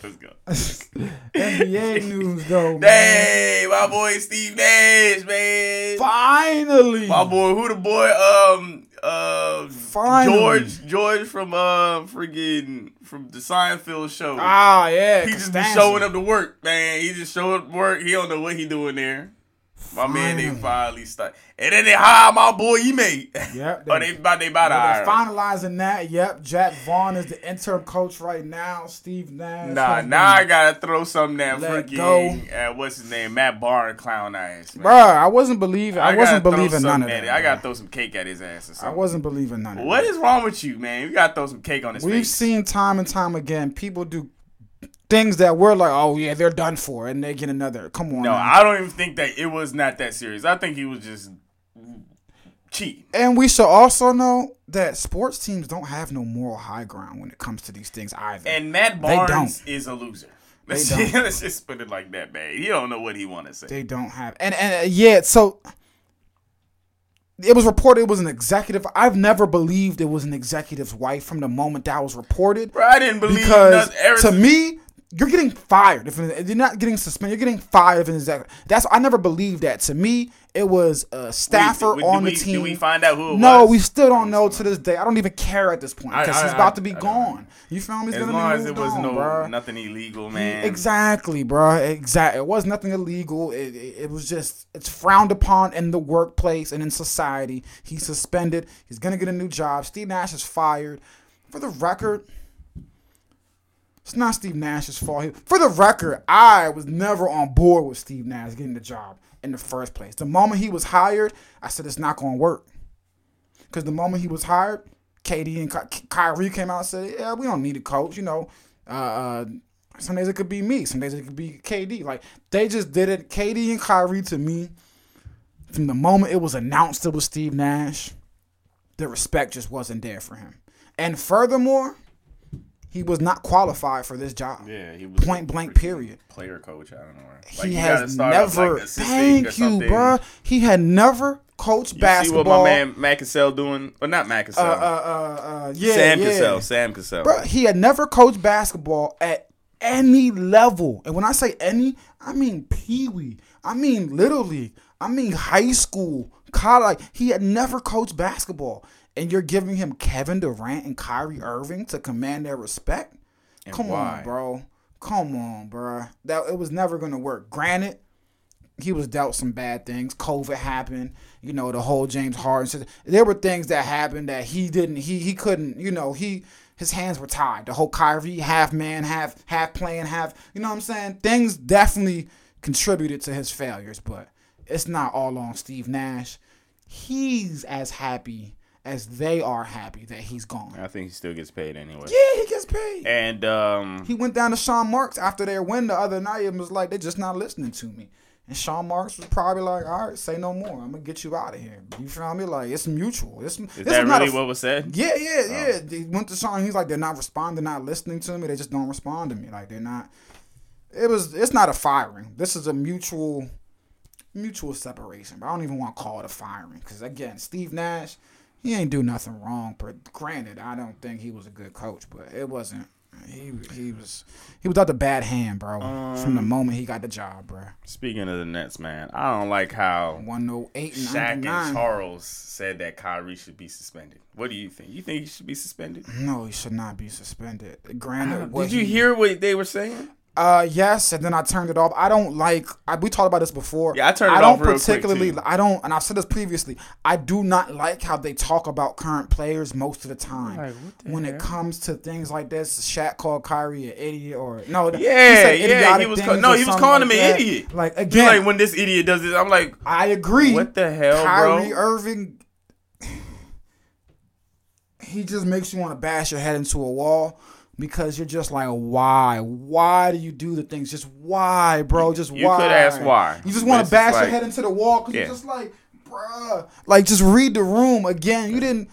Let's go. NBA news though. Hey, my boy Steve Nash, man. Finally. My boy, who the boy? Um, uh, Finally. George, George from uh, friggin' from the Seinfeld show. Ah, yeah. he just be showing up to work, man. He just showing up to work. He don't know what he doing there. My man, they Finally. start, and then they hire my boy Ime. Yep, oh, they- they about they about to hire. finalizing that. Yep. Jacque Vaughn is the interim coach right now. Steve Nash. Nah, now I gotta throw something at freaking uh, what's his name, Matt Barr clown ass. Man. Bruh, I wasn't believing. I, gotta wasn't believing none of that. it. I gotta throw some cake at his ass or I wasn't believing none of What that. is wrong with you, man? You gotta throw some cake on his We've face. seen time and time again people do things that we're like, oh yeah, they're done for, and they get another. Come on. no. I don't even think that it was not that serious. I think he was just cheating. and we should also know that sports teams don't have no moral high ground when it comes to these things either. And Matt. Barnes is a loser. Let's, They don't. let's just put it like that, man. He don't know what he want to say. They don't have and and uh, yeah, so it was reported it was an executive. I've never believed it was an executive's wife from the moment that was reported Bro, I didn't believe because nothing. To me, you're getting fired. If you're not getting suspended, you're getting fired. If an executive. That's I never believed that. To me, it was a staffer Wait, did on the team. we find out who it no, was? we still don't know to this day. I don't even care at this point because he's about to be I gone. You feel me? He's as long as it was on, no bruh. nothing illegal, man. Exactly, bro. Exactly. It was nothing illegal. It, it, it was just it's frowned upon in the workplace and in society. He's suspended. He's gonna get a new job. Steve Nash is fired. For the record, it's not Steve Nash's fault. For the record, I was never on board with Steve Nash getting the job in the first place. The moment he was hired, I said it's not gonna work. Because the moment he was hired, KD and Ky- Kyrie came out and said, "Yeah, we don't need a coach." You know, uh, uh, some days it could be me, some days it could be KD. Like they just did it. KD and Kyrie to me, from the moment it was announced it was Steve Nash, the respect just wasn't there for him. And furthermore, he was not qualified for this job. Yeah, he was point blank. Period. Player coach, I don't know. he you gotta has never. like, thank you, bruh. He had never coached You basketball. see what my man Matt Cassell doing? Well, not Matt uh, Cassell. uh, uh, uh, yeah, Sam yeah. Cassell. Sam Cassell. Bro, he had never coached basketball at any level. And when I say any, I mean pee wee. I mean little league. I mean high school, college. He had never coached basketball. And you're giving him Kevin Durant and Kyrie Irving to command their respect? And Come why? on, bro. Come on, bro. That it was never gonna work. Granted, he was dealt some bad things. COVID happened. You know, the whole James Harden. There were things that happened that he didn't. He he couldn't. You know, he his hands were tied. The whole Kyrie half man, half half playing, half. You know what I'm saying? Things definitely contributed to his failures, but it's not all on Steve Nash. He's as happy as they are happy that he's gone. I think he still gets paid anyway. Yeah, he gets paid. And um, He went down to Sean Marks after their win the other night and was like, they're just not listening to me. And Sean Marks was probably like, all right, say no more. I'm gonna get you out of here. You feel me? Like it's mutual. It's, is this that really a- what was said? Yeah, yeah, yeah. He went to Sean. He's like, they're not responding, they're not listening to me. They just don't respond to me. Like they're not. It was. It's not a firing. This is a mutual, mutual separation. But I don't even want to call it a firing because again, Steve Nash, he ain't do nothing wrong. But granted, I don't think he was a good coach. But it wasn't. He he was he was out the bad hand, bro. from the Um, moment he got the job, bro. Speaking of the Nets, man, I don't like how One oh eight and Shaq and. Charles said that Kyrie should be suspended. What do you think? You think he should be suspended? No, he should not be suspended. Granted, Did you he- hear what they were saying? Uh, yes, and then I turned it off. I don't like. I, we talked about this before. Yeah, I turned it I don't off real quick, particularly. too. I don't, and I've said this previously. I do not like how they talk about current players most of the time. Like, the when hell? it comes to things like this, Shaq called Kyrie an idiot, or no, he Yeah, said yeah, he was things call- no, he was calling like him an that. idiot. Like You again, like when this idiot does this, I'm like, I agree. what the hell, Kyrie bro? Irving, he just makes you want to bash your head into a wall because you're just like, why? Why do you do the things? Just why, bro? Just You why? could ask why, You just want to bash just your head into the wall because Yeah. you're just like, bruh. Like, just read the room again. You didn't.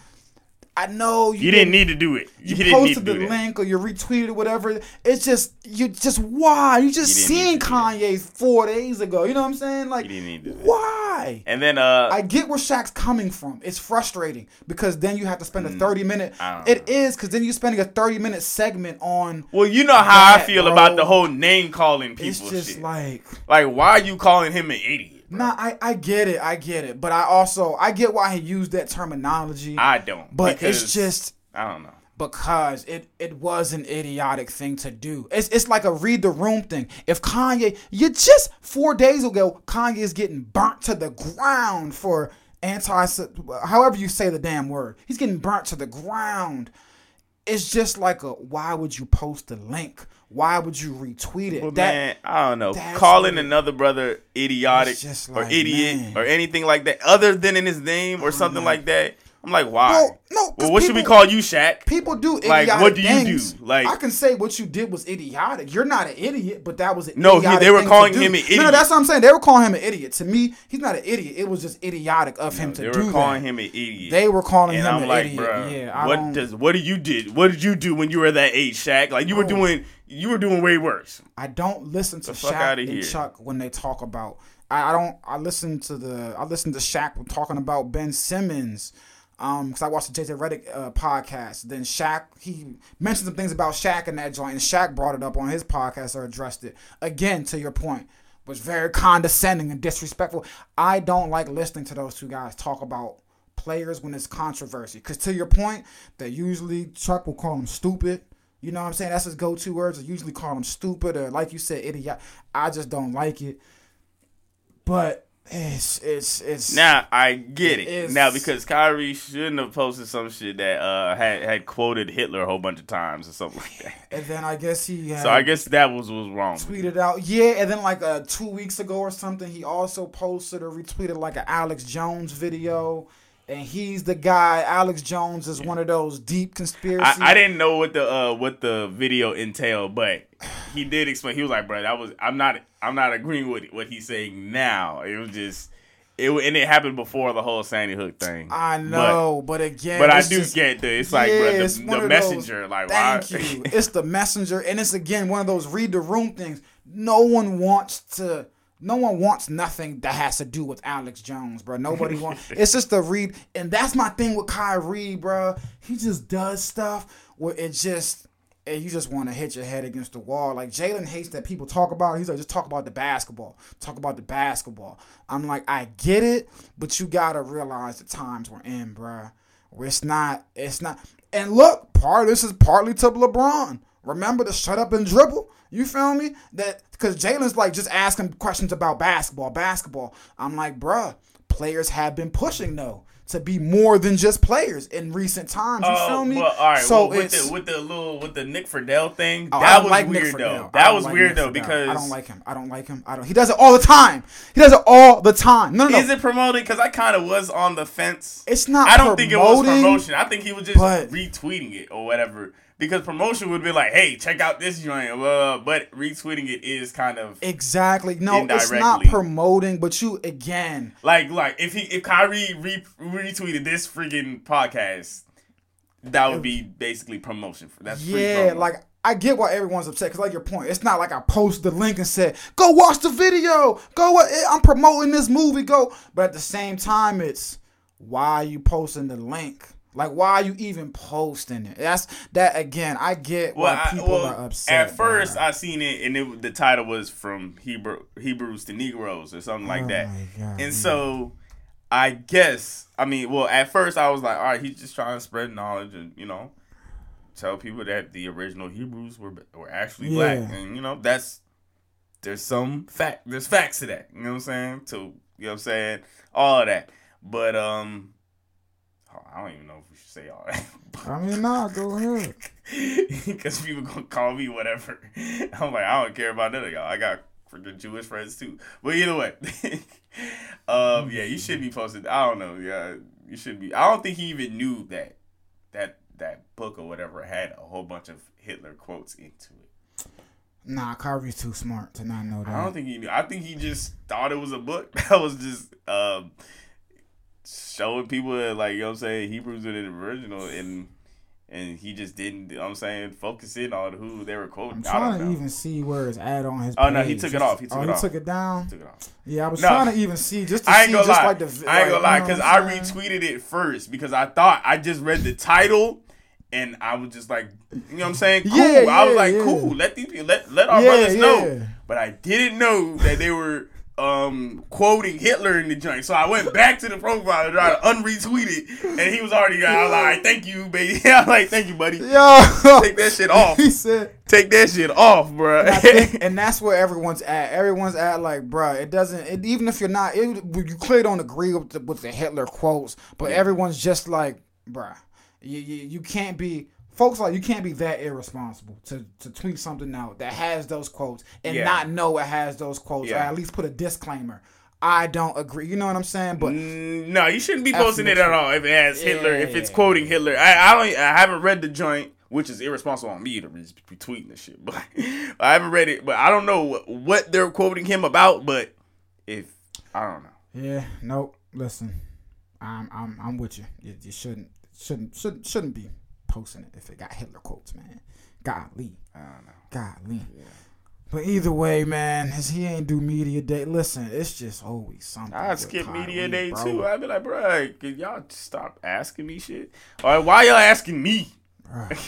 I know you, You didn't need to do it. You, you didn't posted the link or you retweeted or whatever. It's just you just why you just You seen need to do that. Kanye four days ago. You know what I'm saying? Like You didn't need to do that. why? And then, uh, I get where Shaq's coming from. It's frustrating because then you have to spend a 30 minute. Mm, I don't It is because then you're spending a 30 minute segment on. well, you know how I feel bro. about the whole name calling people. It's just shit. like, like, why are you calling him an idiot? Nah, I, I get it, I get it, but I also I get why he used that terminology, I don't. but it's just I don't know. because it it was an idiotic thing to do. It's it's like a read the room thing. If Kanye, you just four days ago, Kanye is getting burnt to the ground for anti, however you say the damn word. He's getting burnt to the ground. It's just like a why would you post the link? Why would you retweet it? Well, that man, I don't know. Calling it- another brother idiotic just or idiot man. or anything like that, other than in his name or oh, something like that, I'm like, why? Well, no, 'cause well, what should we call you, Shaq? People do Like, what do you things. do? Like- I can say what you did was idiotic. You're not an idiot, but that was an No, he- they were calling him an No, no, idiot. that's what I'm saying. They were calling him an idiot. To me, he's not an idiot. It was just idiotic of him to do. That. They do were calling that. him an idiot. They were calling and him I'm an like, idiot. bruh, yeah, I what don't, does what did you did? What did you do when you were that age, Shaq? Like you were doing, you were doing way worse. I don't listen to fuck Shaq and here. Chuck when they talk about. I, I don't. I listen to the. I listen to Shaq talking about Ben Simmons. Um, because I watched the JJ Redick uh, podcast. Then Shaq he mentioned some things about Shaq in that joint, and Shaq brought it up on his podcast or addressed it again. To your point, was very condescending and disrespectful. I don't like listening to those two guys talk about players when it's controversy. Because to your point, that usually Chuck will call them stupid. You know what I'm saying? That's his go-to words. I usually call them stupid or, like you said, idiot. I just don't like it. But it's it's it's Now I get it. It Now because Kyrie shouldn't have posted some shit that uh had had quoted Hitler a whole bunch of times or something like that. And then I guess he had So I guess that was was wrong. tweeted out, yeah. And then like uh, two weeks ago or something, he also posted or retweeted like an Alex Jones video. And he's the guy. Alex Jones is one of those deep conspiracy. I, I didn't know what the uh what the video entailed, but he did explain. He was like, "Bro, that was I'm not I'm not agreeing with what he's saying now. It was just it and it happened before the whole Sandy Hook thing. I know, but, again, but, I do just- get the it's like Yeah, bro, the, one the of those- messenger like Thank why you. It's the messenger, and it's again one of those read the room things. No one wants to. No one wants nothing that has to do with Alex Jones, bro. Nobody wants. It's just the read, and that's my thing with Kyrie, bro. He just does stuff where it just. And you just want to hit your head against the wall. Like Jalen hates that people talk about. it. He's like, just talk about the basketball. Talk about the basketball. I'm like, I get it, but you gotta realize the times we're in, bruh. Where it's not, it's not. And look, part this is partly to LeBron. Remember to shut up and dribble. You feel me? That because Jalen's like just asking questions about basketball, basketball. I'm like, bruh, players have been pushing though to be more than just players in recent times. You Oh, feel me? well, all right. so well, with the with the little with the Nick Friedell thing, Oh, that was like weird though. That was like weird Nick though Friedell. because I don't like him. I don't like him. I don't. He does it all the time. He does it all the time. No, no, no. Is it promoting? Because I kind of was on the fence. It's not I don't think it was promotion. I think he was just retweeting it or whatever. Because promotion would be like, "Hey, check out this joint," uh, but retweeting it is kind of Exactly. No, it's not promoting, but you again. like like if he if Kyrie re- retweeted this freaking podcast, that would be basically promotion for that's free Yeah, like I get why everyone's upset because, like your point, it's not like I post the link and said, "Go watch the video." Go, eh, I'm promoting this movie. Go, but at the same time, it's why are you posting the link? Like, why are you even posting it? That's that again. I get Well, why I, people well, are upset. at first. I seen it and it, the title was from Hebrew Hebrews to Negroes or something like that. Oh my God, and so I guess I mean, well, at first I was like, all right, he's just trying to spread knowledge and you know. tell people that the original Hebrews were were actually Yeah. black, and you know that's there's some fact there's facts to that. You know what I'm saying? To you know what I'm saying all of that, but um, I don't even know if we should say all that. I mean, nah, go ahead. because people gonna call me whatever. I'm like, I don't care about none of y'all. I got freaking Jewish friends too. But either way, um, yeah, you should be posted. I don't know. Yeah, you should be. I don't think he even knew that that that book or whatever had a whole bunch of Hitler quotes into it. Nah, Kyrie's too smart to not know that. I don't think he knew. I think he just thought it was a book that was just um, showing people that, like you know what I'm saying Hebrews are the original and. And he just didn't. You know what I'm saying focus in on who they were quoting. I'm I don't trying to know. even see where his ad on his. Oh, no, he took it off. He oh, took oh, it he off. took it down. Took it off. Yeah, I was No. trying to even see just to I ain't see gonna just lie. like the. I ain't gonna like, lie you know because I retweeted it first because I thought I just read the title and I was just like, you know what I'm saying? Cool. Yeah, I was like, yeah. cool. Let these people, let let our Yeah, brothers know. But I didn't know that they were um quoting Hitler in the joint. So I went back to the profile to try to unretweet it, and he was already. I was like, thank you, baby. I was like, thank you, buddy. Yo, Take that shit off. he said. Take that shit off, bro. And, and that's where everyone's at. Everyone's at like, bruh, it doesn't. It, even if you're not, it, you clearly don't agree with the, with the Hitler quotes, but everyone's just like, bruh, you, you you can't be. Folks like you can't be that irresponsible to, to tweet something out that has those quotes and Yeah. not know it has those quotes or at least put a disclaimer. I don't agree. You know what I'm saying? But Mm, No, you shouldn't be posting it at all if it has Hitler. If it's quoting Hitler, I, I don't. I haven't read the joint, which is irresponsible on me to be be tweeting this shit. But I haven't read it. But I don't know what, what they're quoting him about. But if I don't know, Yeah, nope. Listen, I'm I'm I'm with you. You, you shouldn't shouldn't shouldn't shouldn't be posting it if it got Hitler quotes, man. Golly, I don't know. golly. But either way, man, as he ain't do media day. Listen, it's just always something. I'd skip Kyrie, media day bro. too. I'd be like, bro, can y'all stop asking me shit? All right, why y'all asking me?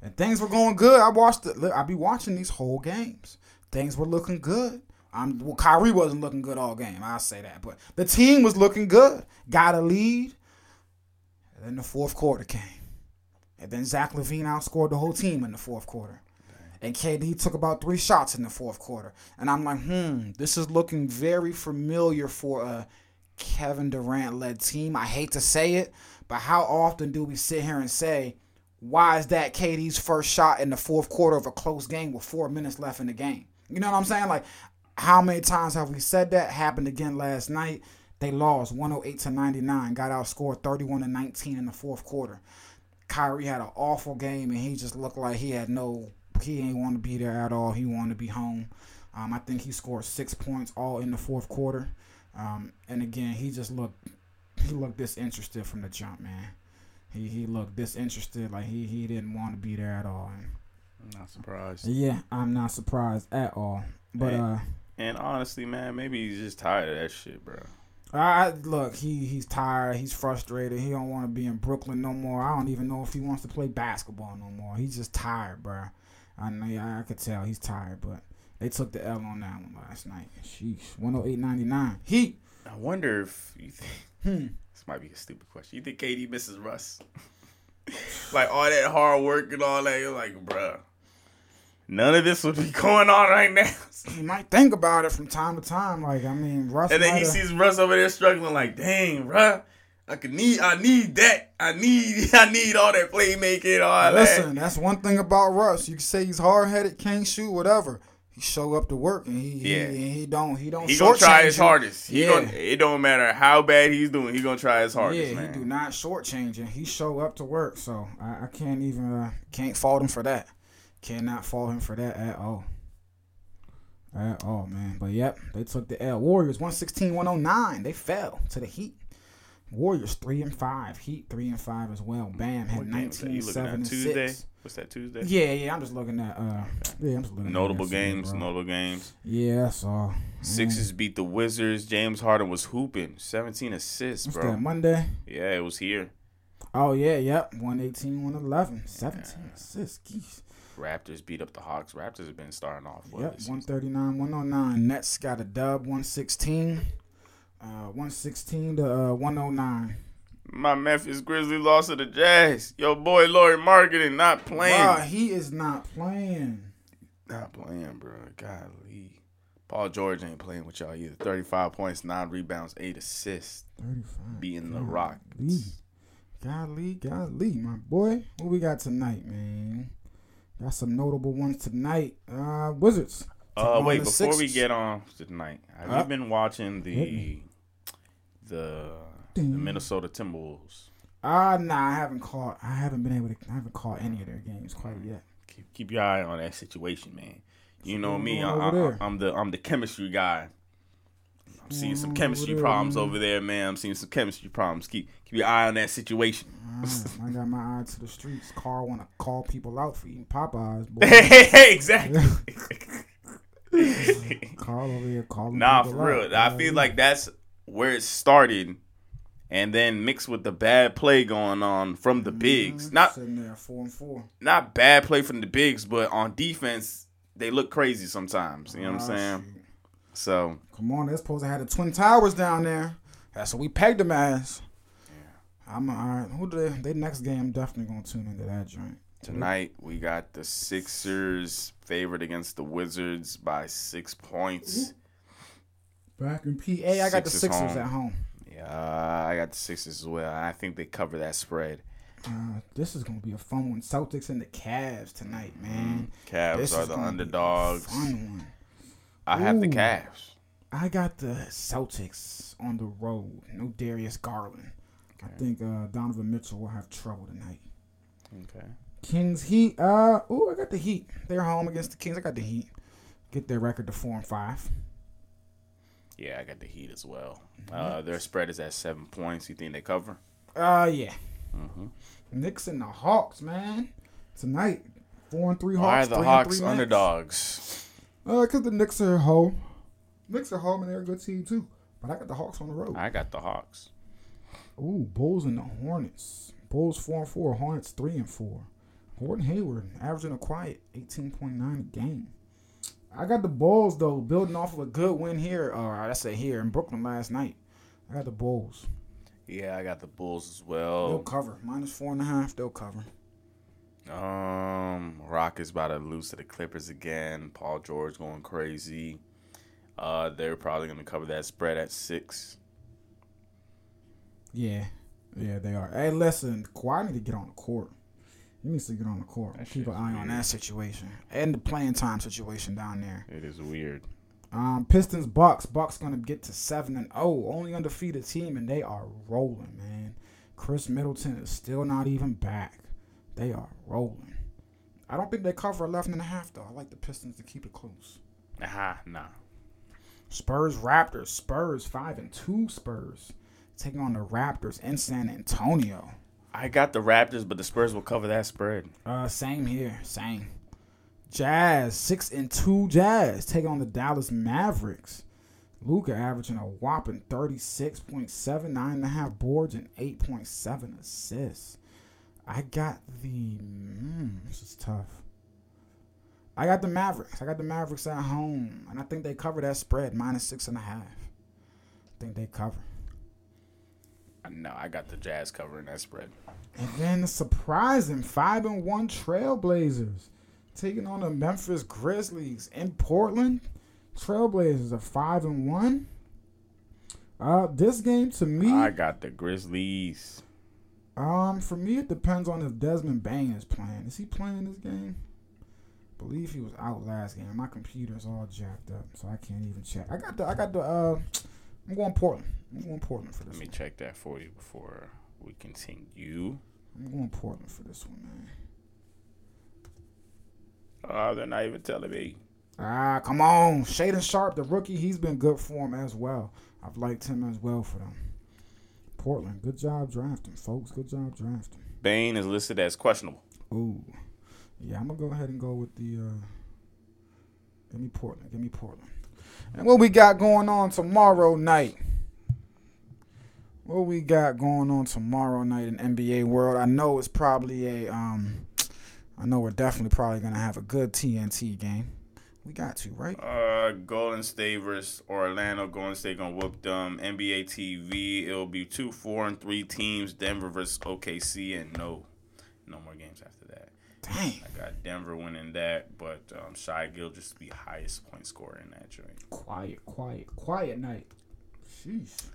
And things were going good. I watched it. Look, I be watching these whole games. Things were looking good. I'm well, Kyrie wasn't looking good all game. I'll say that, but the team was looking good. Got a lead. And then the fourth quarter came, and then Zach LaVine outscored the whole team in the fourth quarter. And KD took about three shots in the fourth quarter. And I'm like, hmm, this is looking very familiar for a Kevin Durant led team. I hate to say it, but how often do we sit here and say, why is that KD's first shot in the fourth quarter of a close game with four minutes left in the game? You know what I'm saying? Like, how many times have we said that? Happened again last night. They lost 108 to 99, got outscored 31 to 19 in the fourth quarter. Kyrie had an awful game, and he just looked like he had no, he ain't want to be there at all. He wanted to be home. Um, I think he scored six points all in the fourth quarter. Um, and again, he just looked, he looked disinterested from the jump, man. He he looked disinterested, like he he didn't want to be there at all. And I'm not surprised. yeah, I'm not surprised at all. But Hey. uh, And honestly, man, maybe he's just tired of that shit, bro. I look, he he's tired, he's frustrated. He don't want to be in Brooklyn no more. I don't even know if he wants to play basketball no more. He's just tired, bro. I know, I could tell he's tired, but they took the L on that one last night. Sheesh, 108.99. Heat. I wonder if you think Hmm. this might be a stupid question. You think KD misses Russ? like all that hard work and all that, you're like, bruh, none of this would be going on right now. He might think about it from time to time. Like I mean, Russ. and then he sees Russ over there struggling, like, dang, bruh. I could need, I need that. I need, I need all that playmaking, all Listen, that. that's one thing about Russ. You can say he's hard headed, can't shoot, whatever. He show up to work and he Yeah. he, he don't he don't He gonna try his you. hardest. He Yeah. gonna, it don't matter how bad he's doing. He gonna try his hardest, yeah, man. he do not shortchange and He show up to work, so I, I can't even uh, can't fault him for that. Cannot fault him for that at all. At all, man. But yep, they took the L. Warriors 116-109. They fell to the Heat. Warriors three and five. Heat three and five as well. Bam had What game was that? 19, You looking 7 at and Tuesday? 6. What's that Tuesday? Yeah, yeah. I'm just looking at uh yeah, I'm just looking Notable at yesterday, games, bro. notable games. Yeah, that's all. Sixers beat the Wizards. James Harden was hooping, 17 assists, What's bro. that, Monday? Yeah, it was here. Oh, yeah, yep. 118, 111. 17 assists. Geez. Raptors beat up the Hawks. Raptors have been starting off well. Yep, this 139, 109. Nets got a dub, 116. Uh, 116 to uh, 109. My Memphis Grizzlies lost to the Jazz. Yo, boy, Lauri Markkanen not playing. Bruh, he is not playing. Not playing, bro. Golly. Paul George ain't playing with y'all either. 35 points, 9 rebounds, 8 assists. 35. Beating the. Rockets. Golly, golly, my boy. What we got tonight, man? Got some notable ones tonight. Uh, Wizards. Uh, wait, before we get on tonight, have Huh? you been watching the the, the Minnesota Timberwolves? Ah, nah, I haven't caught. I haven't been able to. I haven't caught any of their games quite yet. Keep, keep your eye on that situation, man. You know me, I. I'm the I'm the chemistry guy. I'm seeing some chemistry problems over there, man. I'm seeing some chemistry problems. Keep keep your eye on that situation. I got my eye to the streets. Karl want to call people out for eating Popeyes. Boy. exactly. Karl over here calling. Nah, for real. out. I feel like that's where it started, and then mixed with the bad play going on from the bigs. Mhm, Not sitting there four and four. not bad play from the bigs, but on defense they look crazy sometimes. You know what I'm saying? So Come on, they're supposed to have the twin towers down there. That's what we pegged them as. I'm all right. Who they? They next game. I'm definitely gonna tune into that joint. tonight we got the Sixers favored against the Wizards by six points. Back in PA, I got the Sixers Sixers home. at home. Yeah, I got the Sixers as well. I think they cover that spread. Uh, this is gonna be a fun one. Celtics and the Cavs tonight, man. Cavs This are the gonna be a underdogs. Fun one. I have the Ooh. Cavs. I got the Celtics on the road. No Darius Garland. I think uh, Donovan Mitchell will have trouble tonight. Okay. Kings Heat. Uh, oh, I got the Heat. They're home against the Kings. I got the Heat. Get their record to four and five. Yeah, I got the Heat as well. Uh, their spread is at seven points. You think they cover? Uh, yeah. Mm-hmm. Knicks and the Hawks, man. Tonight, four and three Hawks. Why are the Hawks underdogs? Uh, cause the Knicks are home. Knicks are home and they're a good team too. But I got the Hawks on the road. I got the Hawks. Ooh, Bulls and the Hornets. Bulls four and four. Hornets three and four. Gordon Hayward averaging a quiet eighteen point nine a game. I got the Bulls though, building off of a good win here. Or I say here in Brooklyn last night. I got the Bulls. Yeah, I got the Bulls as well. They'll well. cover minus four and a half. They'll cover. Um, Rockets about to lose to the Clippers again. Paul George going crazy. Uh, they're probably going to cover that spread at six. Yeah, yeah, they are. Hey, listen, Kawhi need to get on the court. He needs to get on the court. That Keep an eye on that situation and the playing time situation down there. It is weird. Um, Pistons, Bucks. Bucks gonna get to seven and zero, only undefeated team, and they are rolling, man. Khris Middleton is still not even back. They are rolling. I don't think they cover eleven and a half though. I like the Pistons to keep it close. Aha, nah. Spurs, Raptors. Spurs five and two. Spurs taking on the Raptors in San Antonio. I got the Raptors, but the Spurs will cover that spread. Uh, same here, same. Jazz six and two. Jazz taking on the Dallas Mavericks. Luka averaging a whopping thirty six point seven, nine and a half boards and eight point seven assists. I got the. Mm, this is tough. I got the Mavericks. I got the Mavericks at home, and I think they cover that spread minus six and a half. I think they cover. No, I got the Jazz covering that spread. And then the surprising five and one Trailblazers taking on the Memphis Grizzlies in Portland. Trailblazers are five and one. Uh, this game to me, I got the Grizzlies. Um, for me it depends on if Desmond Bane is playing. Is he playing this game? believe he was out last game. My computer's all jacked up, so I can't even check. I got the, I got the, uh, I'm going Portland. I'm going Portland for this. Let me one. check that for you before we continue. I'm going Portland for this one, man. Oh, they're not even telling me. Ah, come on. Shaedon Sharpe, the rookie, he's been good for him as well. I've liked him as well for them. Portland, good job drafting, folks. Good job drafting. Bane is listed as questionable. Ooh. Yeah, I'm going to go ahead and go with the. Uh, give me Portland. Give me Portland. And what we got going on tomorrow night? What we got going on tomorrow night in NBA world? I know it's probably a. um. I know we're definitely probably gonna have a good TNT game. We got to right. Uh, Golden State versus Orlando. Golden State gonna whoop them. NBA TV. It'll be two, four, and three teams. Denver versus OKC, and no, no more games after that. Dang. I got Denver winning that, but um, Shy Gill just be highest point scorer in that joint. Quiet, quiet, quiet night. Sheesh.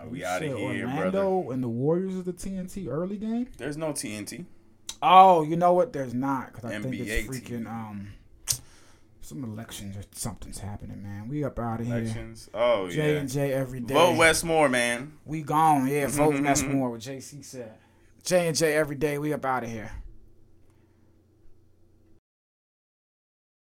Are we out of here, Orlando brother? and the Warriors of the TNT early game. There's no TNT. Oh, you know what? There's not because I think it's freaking um some elections or something's happening, man. We up out of here. Elections. Oh J yeah. and J every day. Vote Wes Moore, man. We gone. Yeah, vote Mhm, West mhm. What JC said. J and J every day. We up out of here.